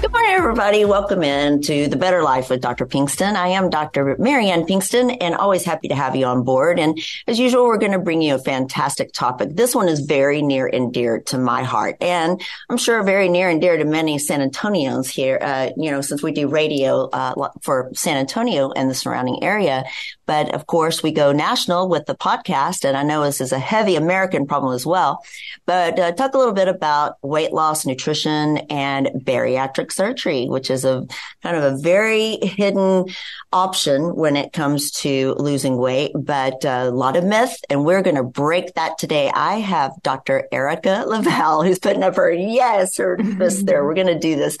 Good morning, everybody. Welcome in to The Better Life with Dr. Pinkston. I am Dr. Marianne Pinkston and always happy to have you on board. And as usual, we're going to bring you a fantastic topic. This one is very near and dear to my heart. And I'm sure very near and dear to many San Antonians here, uh, you know, since we do radio uh, for San Antonio and the surrounding area. But of course, we go national with the podcast. And I know this is a heavy American problem as well. But uh, talk a little bit about weight loss, nutrition, and bariatric surgery, which is a kind of a very hidden option when it comes to losing weight, but a lot of myth. And we're going to break that today. I have Dr. Erica La Vella who's putting up her yes, her fist there. We're going to do this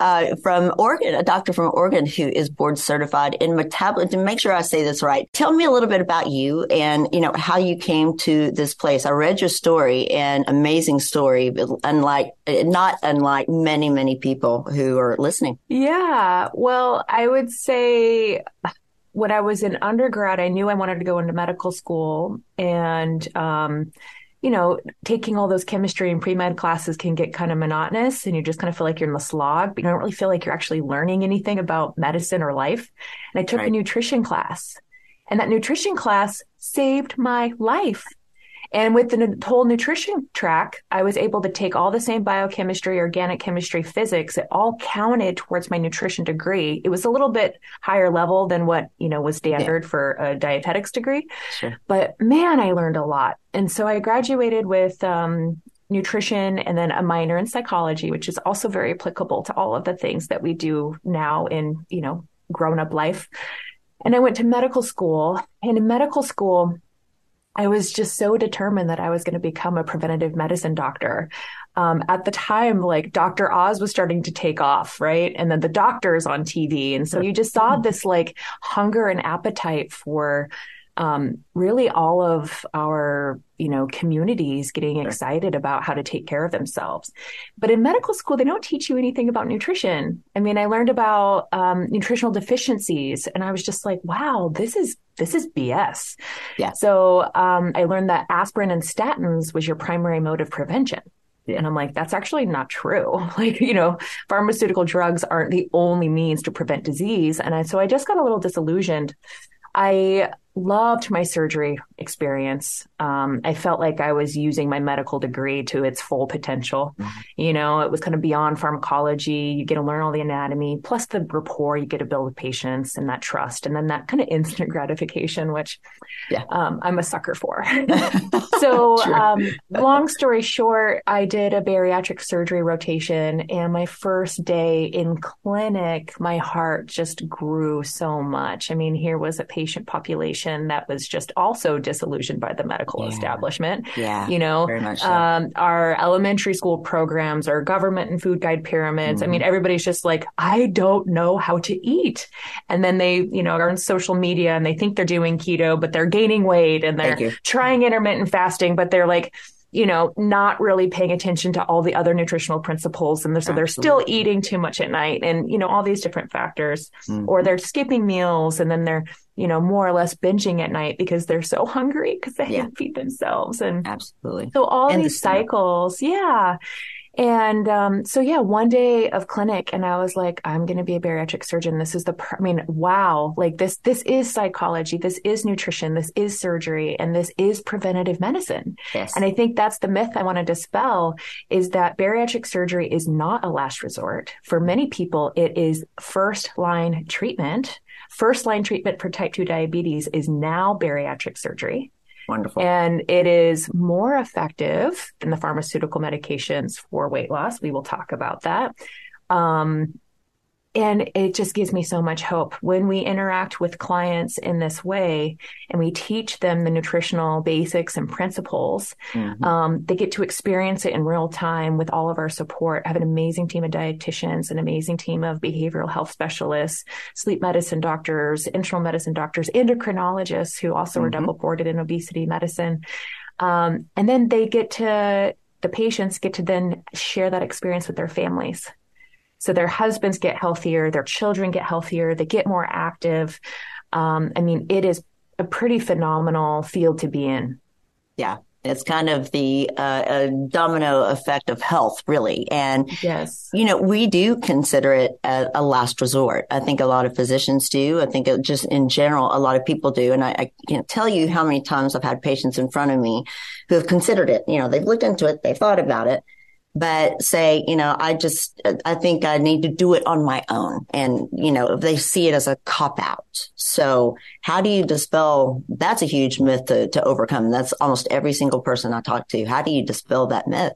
uh, from Oregon, a doctor from Oregon who is board certified in metabolism. To make sure I say this right, tell me a little bit about you and you know how you came to this place. I read your story, and amazing story, unlike not unlike many many people who are listening. Yeah, well, I would say when I was in undergrad, I knew I wanted to go into medical school, and um, you know, taking all those chemistry and pre med classes can get kind of monotonous and you just kind of feel like you're in the slog, but you don't really feel like you're actually learning anything about medicine or life. And I took right. a nutrition class and that nutrition class saved my life. And with the whole nutrition track, I was able to take all the same biochemistry, organic chemistry, physics. It all counted towards my nutrition degree. It was a little bit higher level than what, you know, was standard yeah. for a dietetics degree. Sure. But man, I learned a lot. And so I graduated with, um, nutrition and then a minor in psychology, which is also very applicable to all of the things that we do now in, you know, grown up life. And I went to medical school and in medical school, I was just so determined that I was going to become a preventative medicine doctor. Um, at the time, like Dr. Oz was starting to take off, right? And then the doctors on TV. And so you just saw this like hunger and appetite for um, really all of our you know communities getting excited about how to take care of themselves but in medical school they don't teach you anything about nutrition i mean i learned about um, nutritional deficiencies and i was just like wow this is this is bs yeah so um, i learned that aspirin and statins was your primary mode of prevention. And I'm like, that's actually not true. Like, you know, pharmaceutical drugs aren't the only means to prevent disease. And I, so I just got a little disillusioned. I loved my surgery experience. Um, I felt like I was using my medical degree to its full potential. Mm-hmm. You know, it was kind of beyond pharmacology. You get to learn all the anatomy, plus the rapport you get to build with patients and that trust, and then that kind of instant gratification, which yeah. um, I'm a sucker for. so, um, long story short, I did a bariatric surgery rotation, and my first day in clinic, my heart just grew so much. I mean, here was a patient population generation that was just also disillusioned by the medical yeah. establishment. Yeah. You know, so. um, our elementary school programs, our government and food guide pyramids. Mm-hmm. I mean, everybody's just like, I don't know how to eat. And then they, you know, are on social media and they think they're doing keto, but they're gaining weight and they're trying intermittent fasting, but they're like, you know, not really paying attention to all the other nutritional principles. And so they're still eating too much at night and, you know, all these different factors, mm-hmm. or they're skipping meals and then they're, you know, more or less binging at night because they're so hungry because they yeah. can't feed themselves. And absolutely. So all and these the cycles. Yeah. And um, so, yeah, one day of clinic, and I was like, I'm going to be a bariatric surgeon. This is the, pr- I mean, wow, like this, this is psychology, this is nutrition, this is surgery, and this is preventative medicine. Yes. And I think that's the myth I want to dispel is that bariatric surgery is not a last resort. For many people, it is first line treatment. First line treatment for type 2 diabetes is now bariatric surgery. Wonderful. And it is more effective than the pharmaceutical medications for weight loss. We will talk about that. Um, and it just gives me so much hope when we interact with clients in this way and we teach them the nutritional basics and principles mm-hmm. um, they get to experience it in real time with all of our support I have an amazing team of dietitians an amazing team of behavioral health specialists sleep medicine doctors internal medicine doctors endocrinologists who also mm-hmm. are double boarded in obesity medicine um, and then they get to the patients get to then share that experience with their families so their husbands get healthier, their children get healthier, they get more active. Um, I mean, it is a pretty phenomenal field to be in. Yeah. It's kind of the uh, domino effect of health, really. And, yes, you know, we do consider it a, a, last resort. I think a lot of physicians do. I think just in general, a lot of people do. And I, I can't tell you how many times I've had patients in front of me who have considered it. You know, they've looked into it, they've thought about it, but say, you know, I just, I think I need to do it on my own. And, you know, they see it as a cop out. So how do you dispel? That's a huge myth to, to overcome. That's almost every single person I talk to. How do you dispel that myth?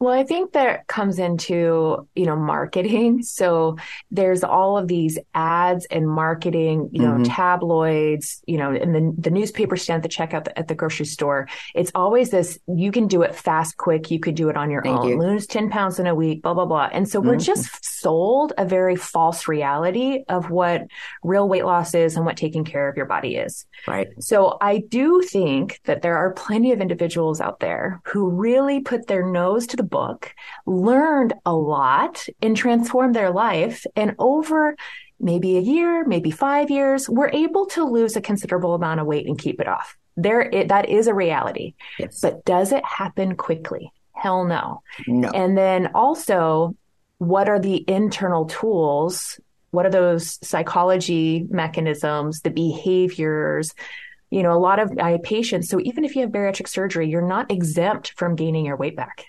Well, I think that comes into, you know, marketing. So there's all of these ads and marketing, you know, mm-hmm. tabloids, you know, and the, the newspaper stand at the checkout at the grocery store. It's always this, you can do it fast, quick. You could do it on your Thank own. You. Lose 10 pounds in a week, blah, blah, blah. And so mm-hmm. we're just sold a very false reality of what real weight loss is and what taking care of your body is. Right. So I do think that there are plenty of individuals out there who really put their nose to the book, learned a lot and transformed their life. And over maybe a year, maybe five years, we're able to lose a considerable amount of weight and keep it off. There, it, that is a reality. Yes. But does it happen quickly? Hell no. No. And then also, what are the internal tools? What are those psychology mechanisms, the behaviors, you know, a lot of my patients. So even if you have bariatric surgery, you're not exempt from gaining your weight back.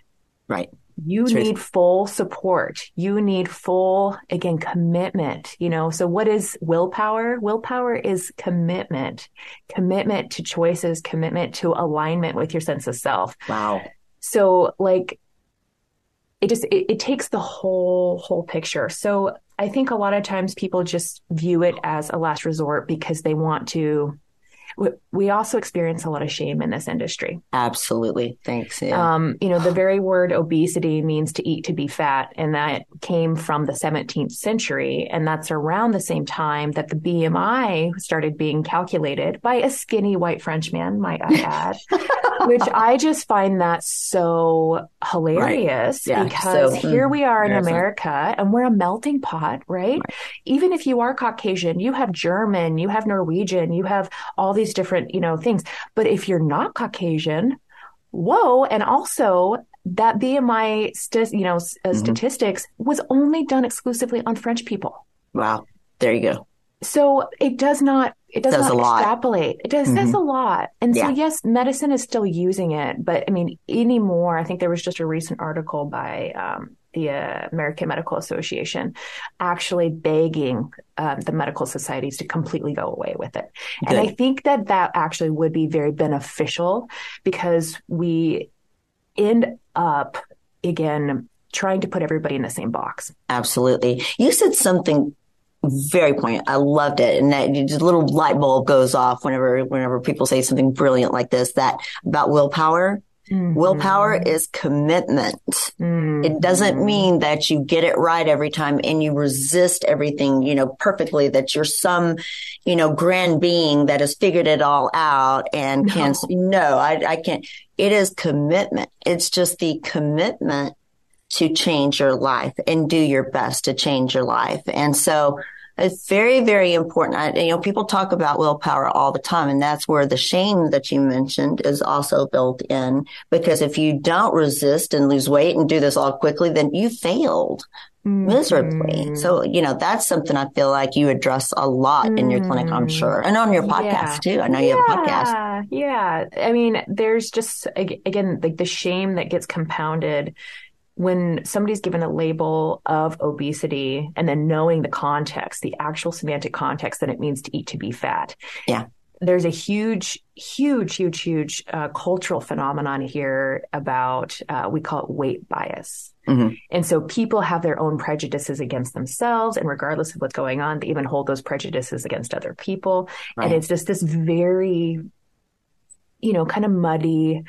Right. You need full support. You need full, again, commitment, you know. So what is willpower? Willpower is commitment, commitment to choices, commitment to alignment with your sense of self. Wow. So like it just it, it takes the whole whole picture. So I think a lot of times people just view it as a last resort because they want to we also experience a lot of shame in this industry. Absolutely. Thanks. Yeah. Um, you know, the very word obesity means to eat to be fat, and that came from the 17th century. And that's around the same time that the BMI started being calculated by a skinny white French man, might I add, which I just find that so hilarious right. yeah. because so, here we are in America and we're a melting pot, right? right? Even if you are Caucasian, you have German, you have Norwegian, you have all these different, you know, things. But if you're not Caucasian, whoa. And also that BMI, st- you know, uh, mm-hmm. statistics was only done exclusively on French people. Wow. There you go. So it does not it does, does not extrapolate. It does mm-hmm. says a lot. And yeah. so yes, medicine is still using it, but I mean anymore. I think there was just a recent article by um, the uh, American Medical Association actually begging um, the medical societies to completely go away with it. Good. And I think that that actually would be very beneficial because we end up again trying to put everybody in the same box. Absolutely. You said something very poignant. I loved it. And that just little light bulb goes off whenever, whenever people say something brilliant like this, that about willpower. Mm-hmm. Willpower is commitment. Mm-hmm. It doesn't mean that you get it right every time and you resist everything, you know, perfectly, that you're some, you know, grand being that has figured it all out and no. can, no, I, I can't. It is commitment. It's just the commitment to change your life and do your best to change your life. And so it's very, very important. I, you know, people talk about willpower all the time, and that's where the shame that you mentioned is also built in. Because if you don't resist and lose weight and do this all quickly, then you failed miserably. Mm-hmm. So, you know, that's something I feel like you address a lot mm-hmm. in your clinic, I'm mm. sure, and on your podcast yeah. too. I know you have a podcast. Yeah. I mean, there's just, again, like the shame that gets compounded when somebody's given a label of obesity and then knowing the context, the actual semantic context that it means to eat to be fat. Yeah. there's a huge, huge, huge, huge uh, cultural phenomenon here about uh, we call it weight bias. Mm-hmm. And so people have their own prejudices against themselves, and regardless of what's going on, they even hold those prejudices against other people. Right. And it's just this very, you know, kind of muddy,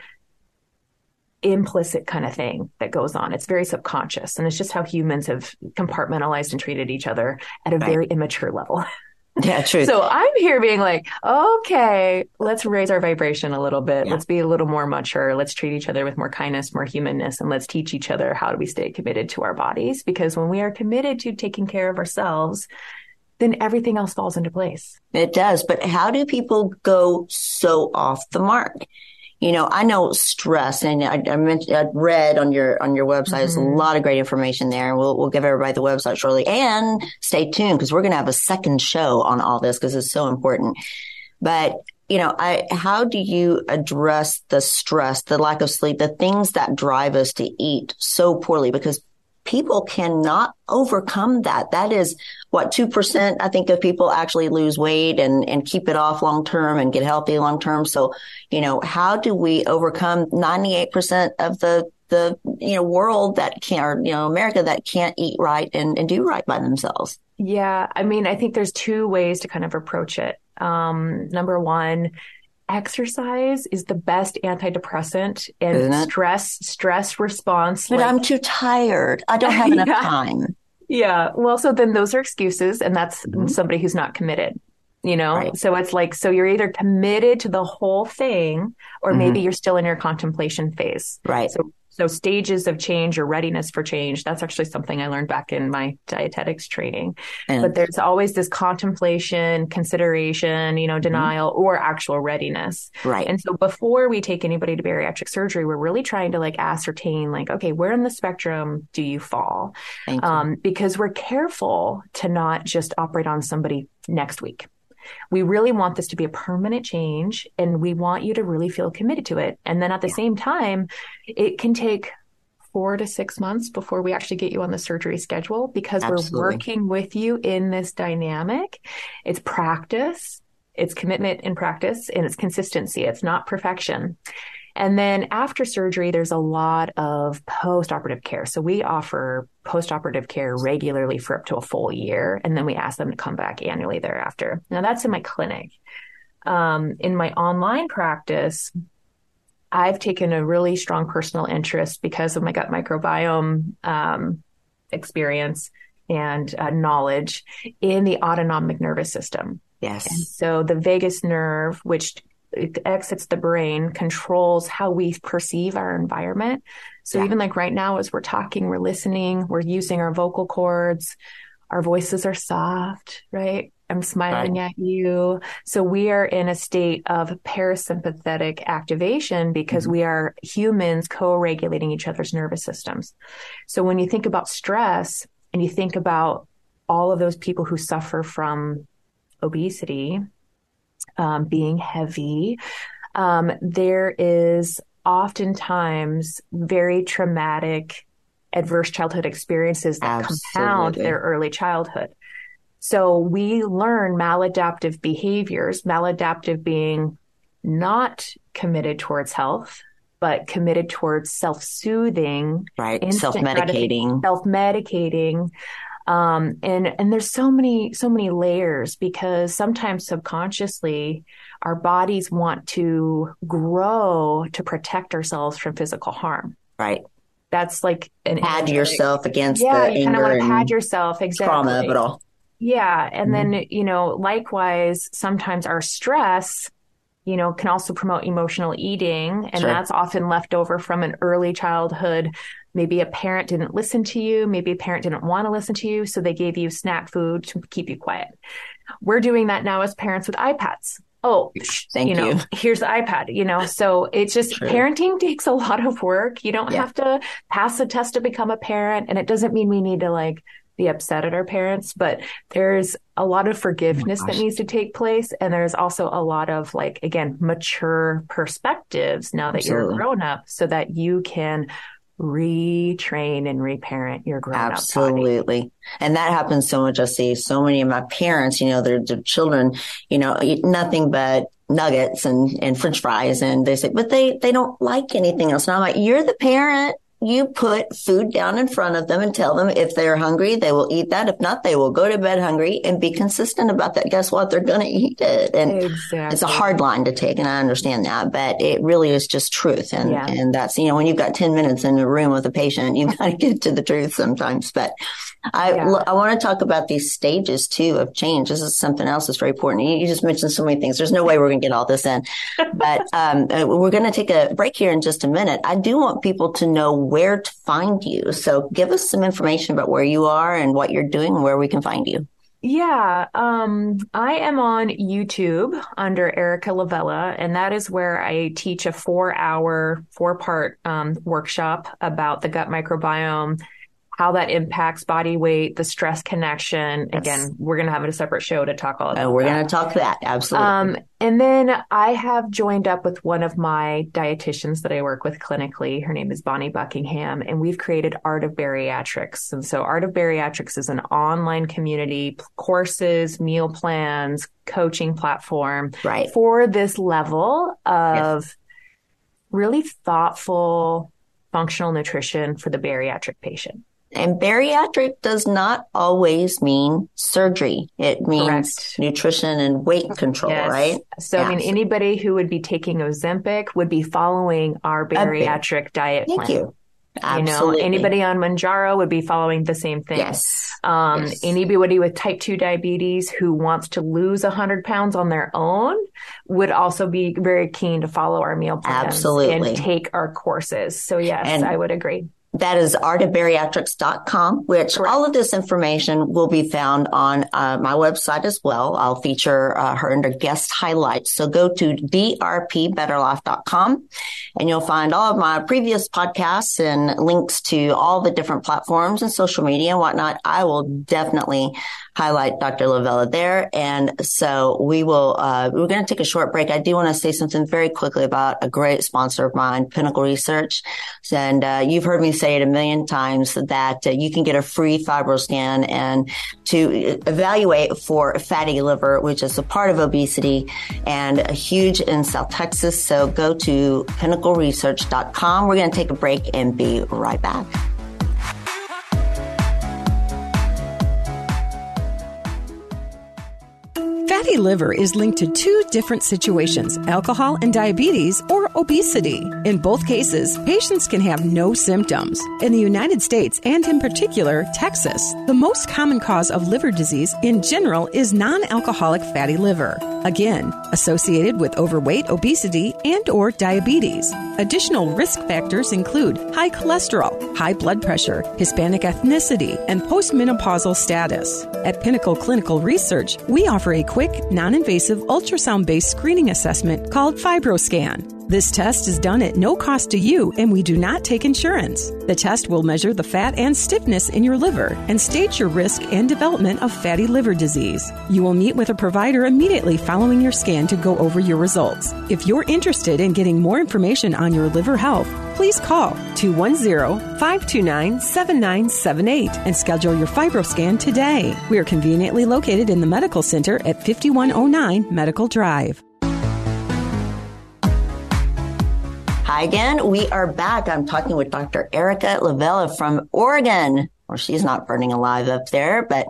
implicit kind of thing that goes on. It's very subconscious, and it's just how humans have compartmentalized and treated each other at a right. very immature level. Yeah, true. So I'm here being like, okay, let's raise our vibration a little bit. Yeah. Let's be a little more mature. Let's treat each other with more kindness, more humanness, and let's teach each other how do we stay committed to our bodies. Because when we are committed to taking care of ourselves, then everything else falls into place. It does. But how do people go so off the mark? You know, I know stress and I, I mentioned, I read on your, on your website, mm-hmm. there's a mm-hmm. lot of great information there and we'll, we'll give everybody the website shortly and stay tuned because we're going to have a second show on all this because it's so important. But, you know, I, how do you address the stress, the lack of sleep, the things that drive us to eat so poorly? Because people cannot overcome that. That is what 2% I think of people actually lose weight and, and keep it off long term and get healthy long term. So, you know, how do we overcome 98% of the the you know world that can't or you know America that can't eat right and, and do right by themselves? Yeah, I mean, I think there's two ways to kind of approach it. Um, number one, exercise is the best antidepressant and stress stress response. But like, I'm too tired. I don't have enough yeah. time. Yeah. Well, so then those are excuses, and that's mm-hmm. somebody who's not committed. You know, right. so it's like, so you're either committed to the whole thing, or mm-hmm. maybe you're still in your contemplation phase. Right. So so stages of change or readiness for change, that's actually something I learned back in my dietetics training. And but there's always this contemplation, consideration, you know, mm-hmm. denial mm-hmm. or actual readiness. Right. And so before we take anybody to bariatric surgery, we're really trying to like ascertain like, okay, where in the spectrum do you fall? Um, because we're careful to not just operate on somebody next week. We really want this to be a permanent change and we want you to really feel committed to it. And then at the yeah. same time, it can take four to six months before we actually get you on the surgery schedule because Absolutely. we're working with you in this dynamic. It's practice, it's commitment in practice, and it's consistency. It's not perfection. And then after surgery, there's a lot of post-operative care. So we offer post-operative care regularly for up to a full year. And then we ask them to come back annually thereafter. Now that's in my clinic. Um, in my online practice, I've taken a really strong personal interest because of my gut microbiome um, experience and uh, knowledge in the autonomic nervous system. Yes. And so the vagus nerve, which it exits the brain controls how we perceive our environment. So yeah. even like right now, as we're talking, we're listening, we're using our vocal cords, our voices are soft, right? I'm smiling right. at you. So we are in a state of parasympathetic activation because mm-hmm. we are humans co-regulating each other's nervous systems. So when you think about stress and you think about all of those people who suffer from obesity, um, being heavy. Um, there is oftentimes very traumatic adverse childhood experiences that Absolutely. compound their early childhood. So we learn maladaptive behaviors, maladaptive being not committed towards health, but committed towards self-soothing, right? Self-medicating, self-medicating, um, and, and there's so many, so many layers because sometimes subconsciously our bodies want to grow to protect ourselves from physical harm. Right. That's like an pad yourself against yeah, the you kind of want to pad yourself exactly. trauma, but all. Yeah. And mm-hmm. then, you know, likewise, sometimes our stress, you know, can also promote emotional eating. And sure. that's often left over from an early childhood Maybe a parent didn't listen to you. Maybe a parent didn't want to listen to you. So they gave you snack food to keep you quiet. We're doing that now as parents with iPads. Oh, thank you. Know, you. Here's the iPad, you know, so it's just True. parenting takes a lot of work. You don't yeah. have to pass a test to become a parent. And it doesn't mean we need to like be upset at our parents, but there's a lot of oh forgiveness oh that needs to take place. And there's also a lot of like, again, mature perspectives now that Absolutely. you're grown up so that you can retrain and reparent your grown Absolutely. And that happens so much. I see so many of my parents, you know, their, their children, you know, eat nothing but nuggets and, and french fries. And they say, but they, they don't like anything else. And I'm like, you're the parent you put food down in front of them and tell them if they're hungry, they will eat that. If not, they will go to bed hungry and be consistent about that. Guess what? They're going to eat it. And exactly. it's a hard line to take. And I understand that, but it really is just truth. And, yeah. and that's, you know, when you've got 10 minutes in a room with a patient, you've got to get to the truth sometimes. But I, yeah. I want to talk about these stages too of change. This is something else that's very important. You, you just mentioned so many things. There's no way we're going to get all this in, but um, uh, we're going to take a break here in just a minute. I do want people to know where to find you. So give us some information about where you are and what you're doing and where we can find you. Yeah, um, I am on YouTube under Erica La Vella, and that is where I teach a four hour, four part um, workshop about the gut microbiome how that impacts body weight, the stress connection. Yes. Again, we're going to have a separate show to talk all about. Oh, we're going to talk that absolutely. Um, and then I have joined up with one of my dietitians that I work with clinically. Her name is Bonnie Buckingham, and we've created Art of Bariatrics. And so, Art of Bariatrics is an online community, courses, meal plans, coaching platform right. for this level of yes. really thoughtful functional nutrition for the bariatric patient. And bariatric does not always mean surgery. It means Correct. nutrition and weight control, yes. right? So, yeah. I mean, anybody who would be taking Ozempic would be following our bariatric diet plan. Thank plan. you. Absolutely. You know, anybody on Mounjaro would be following the same thing. Yes. Um, yes. anybody with type 2 diabetes who wants to lose 100 pounds on their own would also be very keen to follow our meal plans Absolutely. and take our courses. So yes, and, I would agree. That is artofbariatrics.com, which Correct. all of this information will be found on uh, my website as well. I'll feature uh, her under guest highlights. So go to drpbetterlife.com and you'll find all of my previous podcasts and links to all the different platforms and social media and whatnot. I will definitely highlight Dr. La Vella there. And so we will, uh, we're going to take a short break. I do want to say something very quickly about a great sponsor of mine, Pinnacle Research. And, uh, you've heard me say it a million times that uh, you can get a free FibroScan and to evaluate for fatty liver, which is a part of obesity and a huge in South Texas. So go to pinnacleresearch.com. We're going to take a break and be right back. Fatty liver is linked to two different situations alcohol and diabetes or obesity. In both cases, patients can have no symptoms. In the United States, and in particular, Texas, the most common cause of liver disease in general is non alcoholic fatty liver. Again, associated with overweight, obesity, and or diabetes. Additional risk factors include high cholesterol, high blood pressure, Hispanic ethnicity, and postmenopausal status. At Pinnacle Clinical Research, we offer a quick quick, non invasive ultrasound based screening assessment called FibroScan. This test is done at no cost to you, and we do not take insurance. The test will measure the fat and stiffness in your liver and state your risk and development of fatty liver disease. You will meet with a provider immediately following your scan to go over your results. If you're interested in getting more information on your liver health, please call 210 529 7978 and schedule your FibroScan today. We are conveniently located in the Medical Center at 5109 Medical Drive. Hi again. We are back. I'm talking with Dr. Erica La Vella from Oregon. Well, she's not burning alive up there, but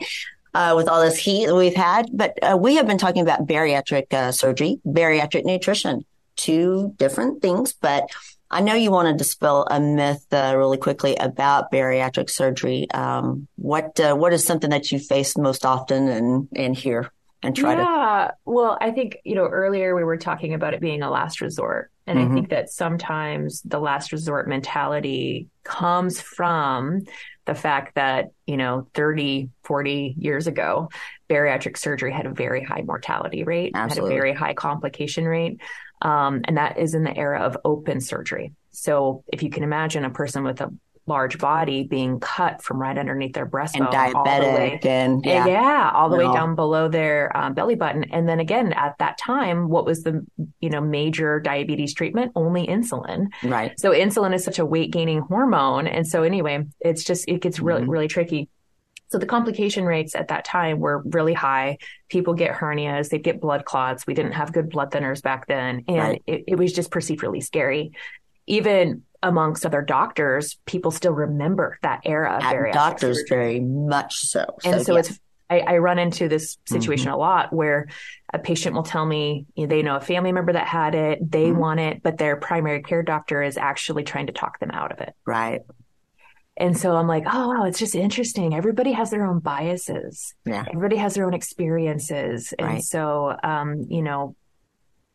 uh, with all this heat that we've had. But uh, we have been talking about bariatric uh, surgery, bariatric nutrition, two different things. But I know you want to dispel a myth uh, really quickly about bariatric surgery. Um, what uh, what is something that you face most often and and here? And try yeah. to. Yeah. Well, I think, you know, earlier we were talking about it being a last resort. And mm-hmm. I think that sometimes the last resort mentality comes from the fact that, you know, 30, 40 years ago, bariatric surgery had a very high mortality rate, Absolutely. had a very high complication rate. Um, and that is in the era of open surgery. So if you can imagine a person with a large body being cut from right underneath their breastbone, and diabetic, and yeah, and yeah, all the way down below their um, belly button. And then again, at that time, what was the you know major diabetes treatment? Only insulin. Right. So insulin is such a weight gaining hormone, and so anyway, it's just it gets really mm-hmm. really tricky. So the complication rates at that time were really high. People get hernias, they'd get blood clots. We didn't have good blood thinners back then. And right. it, it was just perceived really scary. Even amongst other doctors, people still remember that era of doctors very much so. And so, yeah. it's I, I, run into this situation mm-hmm. a lot where a patient will tell me you know, they know a family member that had it, they mm-hmm. want it, but their primary care doctor is actually trying to talk them out of it. Right. And so I'm like, oh, wow, it's just interesting. Everybody has their own biases. Yeah. Everybody has their own experiences. And right. so, um, you know,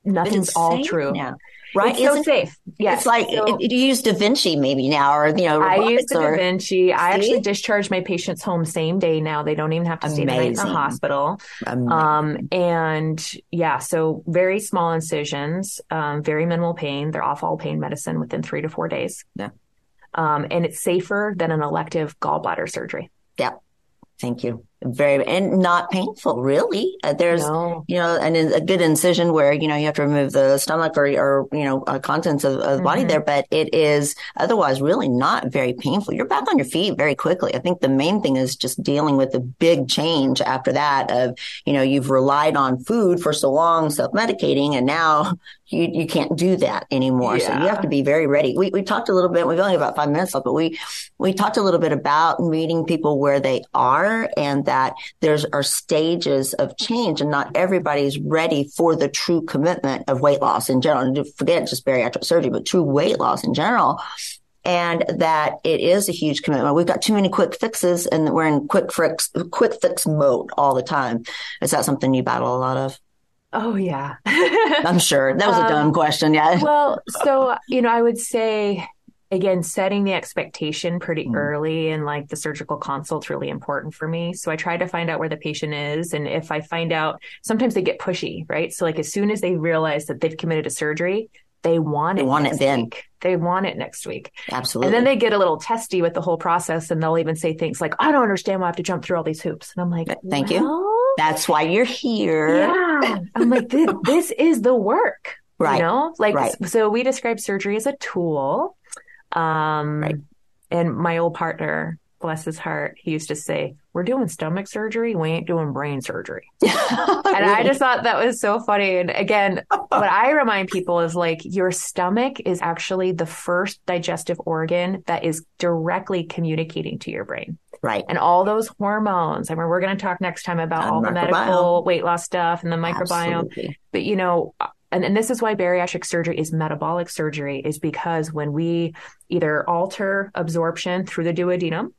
nothing's all true. Now. Right. It's so safe. Yeah. It's like so, it, you use Da Vinci maybe now, or, you know, I use Da Vinci. I actually discharge my patients home same day now. They don't even have to stay the night in the hospital. Amazing. Um, and yeah, so very small incisions, um, very minimal pain. They're off all pain medicine within three to four days. Yeah. Um, and it's safer than an elective gallbladder surgery. Yeah. Thank you very and not painful really uh, there's no. you know and a good incision where you know you have to remove the stomach or, or you know uh, contents of, of the mm-hmm. body there but it is otherwise really not very painful you're back on your feet very quickly i think the main thing is just dealing with the big change after that of you know you've relied on food for so long self-medicating and now you you can't do that anymore yeah. so you have to be very ready we, we talked a little bit we've only about five minutes left but we we talked a little bit about meeting people where they are and that there's are stages of change and not everybody's ready for the true commitment of weight loss in general. And forget just bariatric surgery, but true weight loss in general. And that it is a huge commitment. We've got too many quick fixes and we're in quick fix, quick fix mode all the time. Is that something you battle a lot of? Oh yeah. I'm sure. That was a dumb um, question. Yeah. Well, so, you know, I would say again setting the expectation pretty mm. early and like the surgical consult's really important for me. So i try to find out where the patient is and if i find out sometimes they get pushy right? So like as soon as they realize that they've committed a surgery they want they it want it then. week. they want it next week. Absolutely and then they get a little testy with the whole process and they'll even say things like i don't understand why i have to jump through all these hoops. And i'm like thank well, you that's why you're here. yeah. I'm like this, this is the work right. you know? Like right. so we describe surgery as a tool um, right. And my old partner, bless his heart, he used to say, We're doing stomach surgery. We ain't doing brain surgery. and I just thought that was so funny. And again, what I remind people is like, your stomach is actually the first digestive organ that is directly communicating to your brain. Right. And all those hormones. I mean, we're going to talk next time about all the medical weight loss stuff and the microbiome. Absolutely. But, you know, and, and this is why bariatric surgery is metabolic surgery is because when we either alter absorption through the duodenum,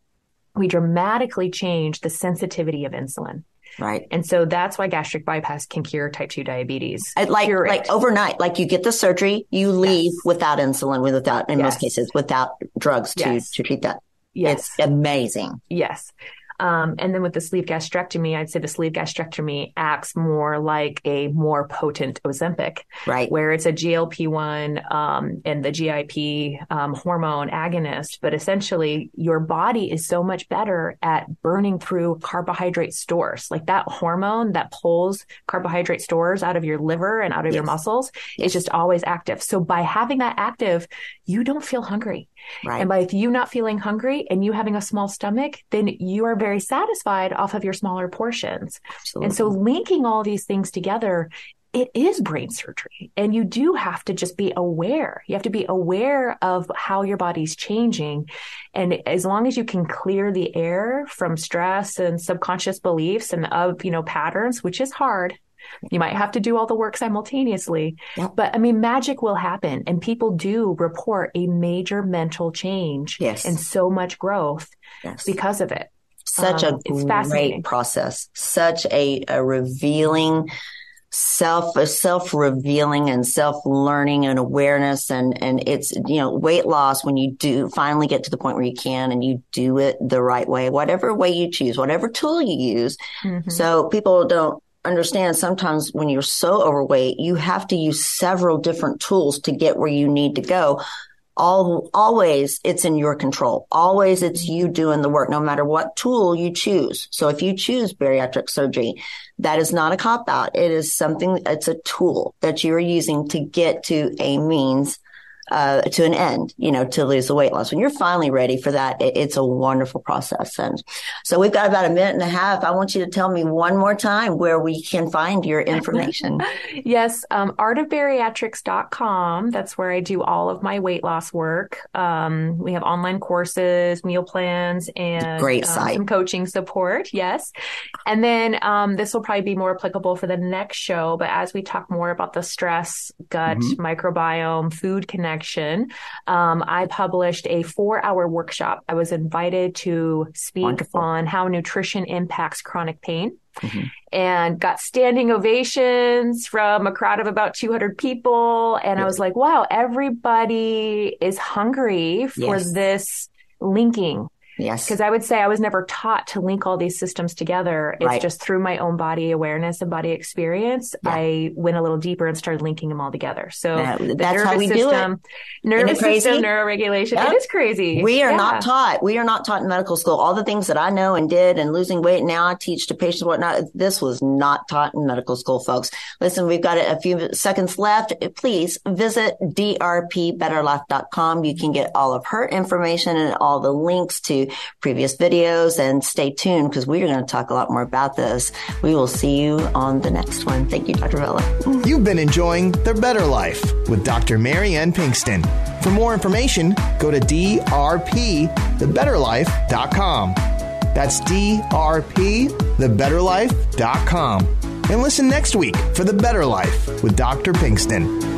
we dramatically change the sensitivity of insulin. Right. And so that's why gastric bypass can cure type 2 diabetes. Uh, like, like overnight, like you get the surgery, you leave yes. without insulin, without, in yes. most cases, without drugs to, yes. to treat that. Yes. It's amazing. Yes. Um, and then with the sleeve gastrectomy, I'd say the sleeve gastrectomy acts more like a more potent Ozempic, right? Where it's a GLP-1 um, and the GIP um, hormone agonist, but essentially your body is so much better at burning through carbohydrate stores. Like that hormone that pulls carbohydrate stores out of your liver and out of yes. your muscles yes. is just always active. So by having that active, you don't feel hungry. Right. And by you not feeling hungry and you having a small stomach, then you are very satisfied off of your smaller portions. Absolutely. And so linking all these things together, it is brain surgery. And you do have to just be aware. You have to be aware of how your body's changing. And as long as you can clear the air from stress and subconscious beliefs and of, you know, patterns, which is hard, you might have to do all the work simultaneously, yep. but I mean, magic will happen and people do report a major mental change yes. and so much growth yes. because of it. Such um, a great process, such a, a revealing, self self revealing and self learning and awareness and and it's you know weight loss when you do finally get to the point where you can and you do it the right way whatever way you choose whatever tool you use mm-hmm. so people don't understand sometimes when you're so overweight, you have to use several different tools to get where you need to go. all, always it's in your control. Always it's you doing the work, no matter what tool you choose. So if you choose bariatric surgery, that is not a cop out. It is something, it's a tool that you are using to get to a means uh, to an end, you know, to lose the weight loss. When you're finally ready for that, it, it's a wonderful process. And so we've got about a minute and a half. I want you to tell me one more time where we can find your information. yes, um, artofbariatrics.com. That's where I do all of my weight loss work. Um, we have online courses, meal plans, and great um, site. some coaching support. Yes. And then um, this will probably be more applicable for the next show. But as we talk more about the stress, gut, mm-hmm. microbiome, food connection, um, I published a four hour workshop. I was invited to speak Wonderful. on how nutrition impacts chronic pain. Mm-hmm. And got standing ovations from a crowd of about 200 people. And I was like, wow, everybody is hungry for yes. this linking Yes. Because I would say I was never taught to link all these systems together. It's right. just through my own body awareness and body experience. Yeah. I went a little deeper and started linking them all together. So that, that's how we system, do it. Nervous system, neuroregulation. Yep. It is crazy. We are yeah. not taught. We are not taught in medical school. All the things that I know and did and losing weight now I teach to patients whatnot. This was not taught in medical school, folks. Listen, we've got a few seconds left. Please visit drpbetterlife.com. You can get all of her information and all the links to previous videos and stay tuned because we are going to talk a lot more about this. We will see you on the next one. Thank you, Dr. Vella. You've been enjoying The Better Life with Dr. Marianne Pinkston. For more information, go to drpthebetterlife.com. That's drpthebetterlife.com. And listen next week for The Better Life with Dr. Pinkston.